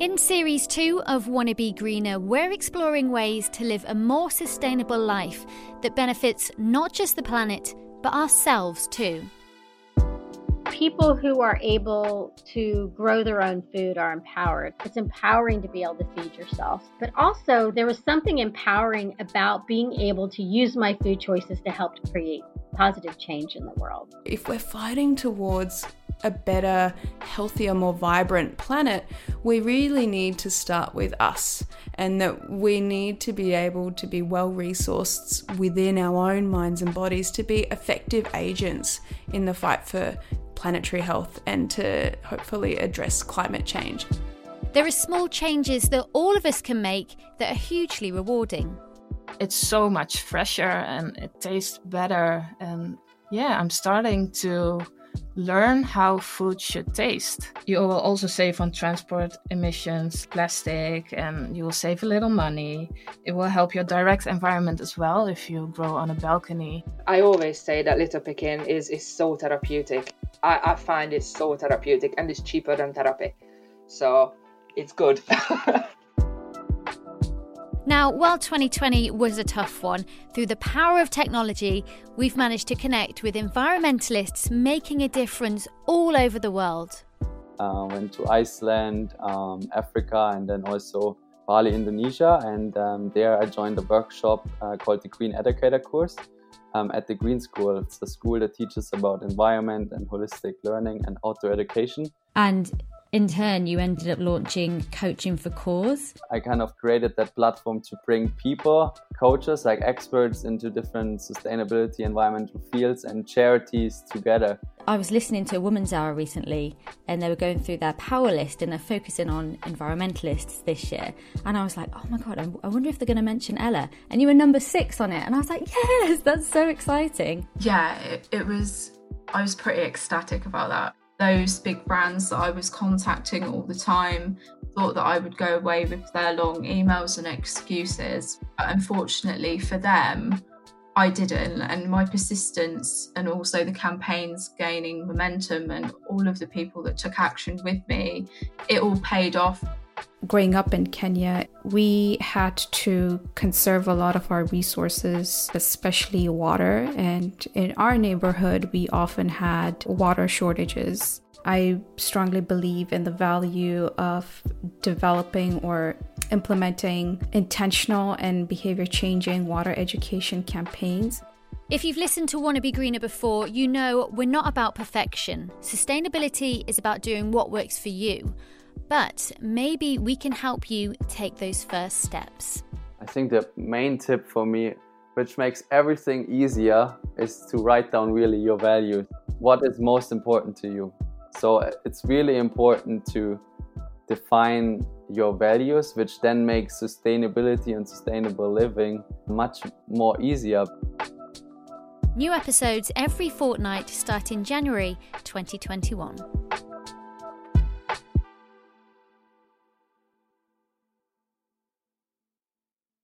In Series 2 of Wannabe Greener, we're exploring ways to live a more sustainable life that benefits not just the planet, but ourselves too people who are able to grow their own food are empowered. It's empowering to be able to feed yourself. But also, there was something empowering about being able to use my food choices to help to create positive change in the world. If we're fighting towards a better, healthier, more vibrant planet, we really need to start with us and that we need to be able to be well resourced within our own minds and bodies to be effective agents in the fight for planetary health and to hopefully address climate change. There are small changes that all of us can make that are hugely rewarding. It's so much fresher and it tastes better. And yeah, I'm starting to learn how food should taste. You will also save on transport emissions, plastic, and you will save a little money. It will help your direct environment as well if you grow on a balcony. I always say that litter picking is, is so therapeutic. I, I find it so therapeutic and it's cheaper than therapy. So it's good. Now, while 2020 was a tough one, through the power of technology, we've managed to connect with environmentalists making a difference all over the world. Uh, went to Iceland, um, Africa, and then also Bali, Indonesia. And um, there I joined a workshop uh, called the Green Educator course um, at the Green School. It's a school that teaches about environment and holistic learning and outdoor education. And in turn, you ended up launching Coaching for Cause. I kind of created that platform to bring people, coaches, like experts into different sustainability, environmental fields, and charities together. I was listening to a Woman's Hour recently, and they were going through their power list and they're focusing on environmentalists this year. And I was like, oh my God, I wonder if they're going to mention Ella. And you were number six on it. And I was like, yes, that's so exciting. Yeah, it, it was, I was pretty ecstatic about that those big brands that I was contacting all the time thought that I would go away with their long emails and excuses. But unfortunately for them, I didn't. And my persistence and also the campaigns gaining momentum and all of the people that took action with me, it all paid off. Growing up in Kenya, we had to conserve a lot of our resources, especially water. And in our neighborhood, we often had water shortages. I strongly believe in the value of developing or implementing intentional and behavior changing water education campaigns. If you've listened to Wannabe Greener before, you know we're not about perfection. Sustainability is about doing what works for you. But maybe we can help you take those first steps. I think the main tip for me, which makes everything easier, is to write down really your values. What is most important to you? So it's really important to define your values, which then makes sustainability and sustainable living much more easier. New episodes every fortnight start in January 2021.